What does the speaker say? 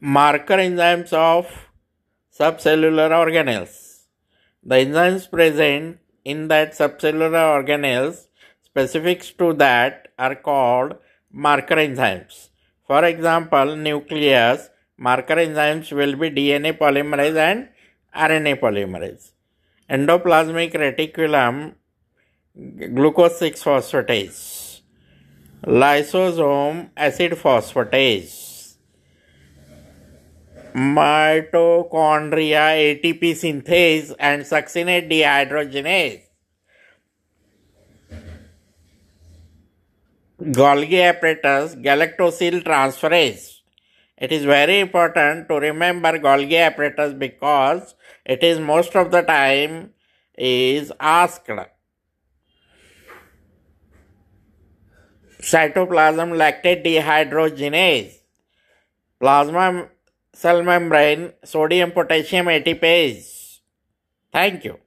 marker enzymes of subcellular organelles. The enzymes present in that subcellular organelles specifics to that are called marker enzymes. For example, nucleus marker enzymes will be DNA polymerase and RNA polymerase. Endoplasmic reticulum glucose 6 phosphatase. Lysosome acid phosphatase mitochondria ATP synthase and succinate dehydrogenase. Golgi apparatus galactosyl transferase. It is very important to remember Golgi apparatus because it is most of the time is asked. Cytoplasm lactate dehydrogenase. Plasma cell membrane sodium potassium ATPase. Thank you.